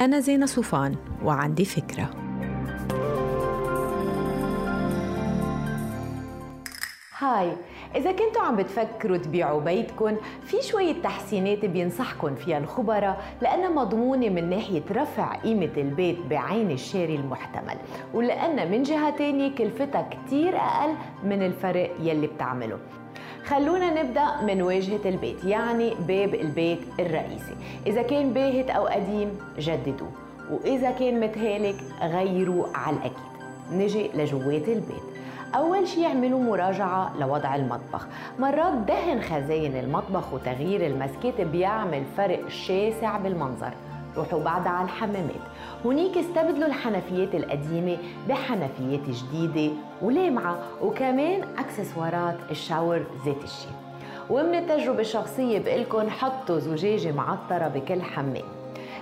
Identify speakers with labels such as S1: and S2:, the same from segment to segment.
S1: أنا زينة صوفان وعندي فكرة.
S2: هاي إذا كنتوا عم بتفكروا تبيعوا بيتكم في شوية تحسينات بينصحكم فيها الخبراء لأنها مضمونة من ناحية رفع قيمة البيت بعين الشاري المحتمل. ولأن من جهة تانية كلفتها كتير أقل من الفرق يلي بتعمله. خلونا نبدأ من واجهة البيت يعني باب البيت الرئيسي. إذا كان باهت أو قديم جددوه. وإذا كان متهالك غيروه على الأكيد. نجي لجوات البيت. أول شيء يعملوا مراجعة لوضع المطبخ. مرات دهن خزاين المطبخ وتغيير المسكات بيعمل فرق شاسع بالمنظر. روحوا بعدها على الحمامات هنيك استبدلوا الحنفيات القديمة بحنفيات جديدة ولامعة وكمان أكسسوارات الشاور ذات الشيء. ومن التجربة الشخصية بقلكن حطوا زجاجة معطرة بكل حمام.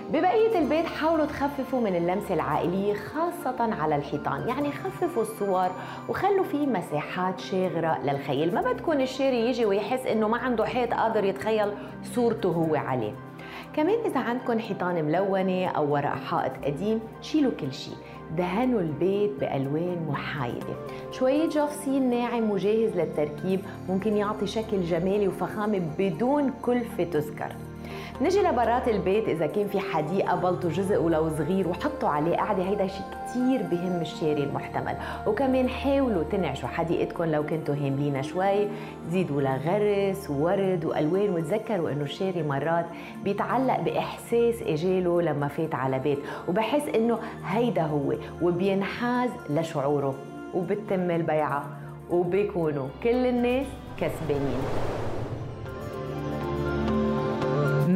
S2: ببقية البيت حاولوا تخففوا من اللمسة العائلية خاصة على الحيطان يعني خففوا الصور وخلوا فيه مساحات شاغرة للخيل. ما بدكم الشاري يجي ويحس إنه ما عنده حيط قادر يتخيل صورته هو عليه. كمان إذا عندكم حيطان ملونة أو ورق حائط قديم شيلوا كل شيء دهنوا البيت بألوان محايدة. شوية جافسين ناعم وجاهز للتركيب ممكن يعطي شكل جمالي وفخامة بدون كلفة تذكر. نجي لبرات البيت إذا كان في حديقة بلطوا جزء ولو صغير وحطوا عليه قعده هيدا شيء كثير بهم الشاري المحتمل. وكمان حاولوا تنعشوا حديقتكم لو كنتوا هاملينها شوي. زيدوا لها غرس وورد وألوان وتذكروا إنه الشاري مرات بيتعلق بإحساس إجاله لما فات على بيت. وبحس إنه هيدا هو وبينحاز لشعوره وبتتم البيعة وبيكونوا كل الناس كسبانين.